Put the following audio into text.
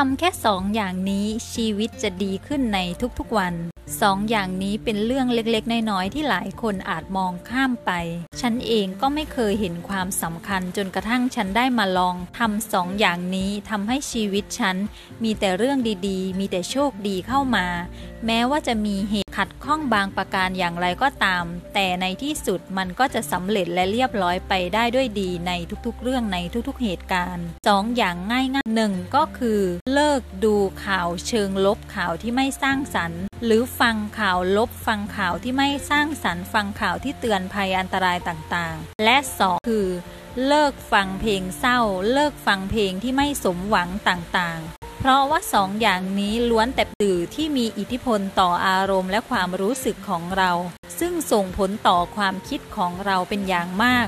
ทำแค่สองอย่างนี้ชีวิตจะดีขึ้นในทุกๆวันสองอย่างนี้เป็นเรื่องเล็กๆ น้อยๆ ที่หลายคนอาจมองข้ามไป ฉันเองก็ไม่เคยเห็นความสำคัญจนกระทั่งฉันได้มาลองทำสองอย่างนี้ทำให้ชีวิตฉัน มีแต่เรื่องดีๆ มีแต่โชคดีเข้ามา แม้ว่าจะมีเหตุขัดข้องบางประการอย่างไรก็ตาม แต่ในที่สุดมันก็จะสำเร็จและเรียบร้อยไปได้ด้วยดีในทุกๆ เรื่องในทุกๆ เหตุการณ์สองอย่างง่ายๆหนึ่งก็คือ เลิกดูข่าวเชิงลบข่าวที่ไม่สร้างสรรค์ หรือฟังข่าวลบฟังข่าวที่ไม่สร้างสรรค์ ฟังข่าวที่เตือนภัยอันตรายต่างๆ และสองคือ เลิกฟังเพลงเศร้า เลิกฟังเพลงที่ไม่สมหวังต่างๆ เพราะว่าสองอย่างนี้ล้วนแต่สื่อที่มีอิทธิพลต่ออารมณ์และความรู้สึกของเรา ซึ่งส่งผลต่อความคิดของเราเป็นอย่างมาก